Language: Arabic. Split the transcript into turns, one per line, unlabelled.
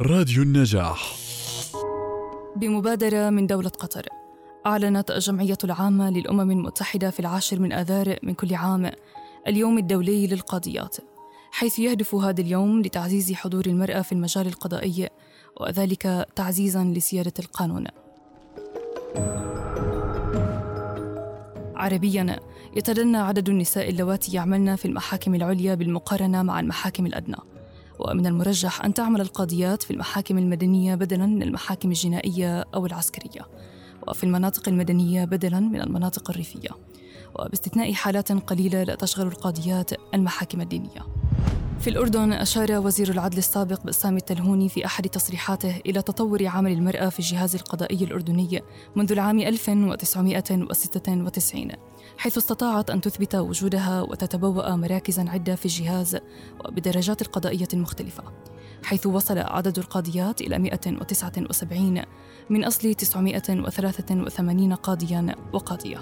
راديو النجاح.
بمبادرة من دولة قطر أعلنت الجمعية العامة للأمم المتحدة في العاشر من آذار من كل عام اليوم الدولي للقاضيات حيث يهدف هذا اليوم لتعزيز حضور المرأة في المجال القضائي وذلك تعزيزا لسيادة القانون. عربيا يتدنى عدد النساء اللواتي يعملن في المحاكم العليا بالمقارنة مع المحاكم الأدنى. ومن المرجح أن تعمل القاضيات في المحاكم المدنية بدلاً من المحاكم الجنائية أو العسكرية وفي المناطق المدنية بدلاً من المناطق الريفية. وباستثناء حالات قليلة لا تشغل القاضيات المحاكم الدينية. في الأردن أشار وزير العدل السابق بسام التلهوني في أحد تصريحاته إلى تطور عمل المرأة في الجهاز القضائي الأردني منذ العام 1996 حيث استطاعت أن تثبت وجودها وتتبوأ مراكزا عدة في الجهاز وبدرجات القضائية المختلفة حيث وصل عدد القاضيات إلى 179 من أصل 983 قاضيا وقاضية.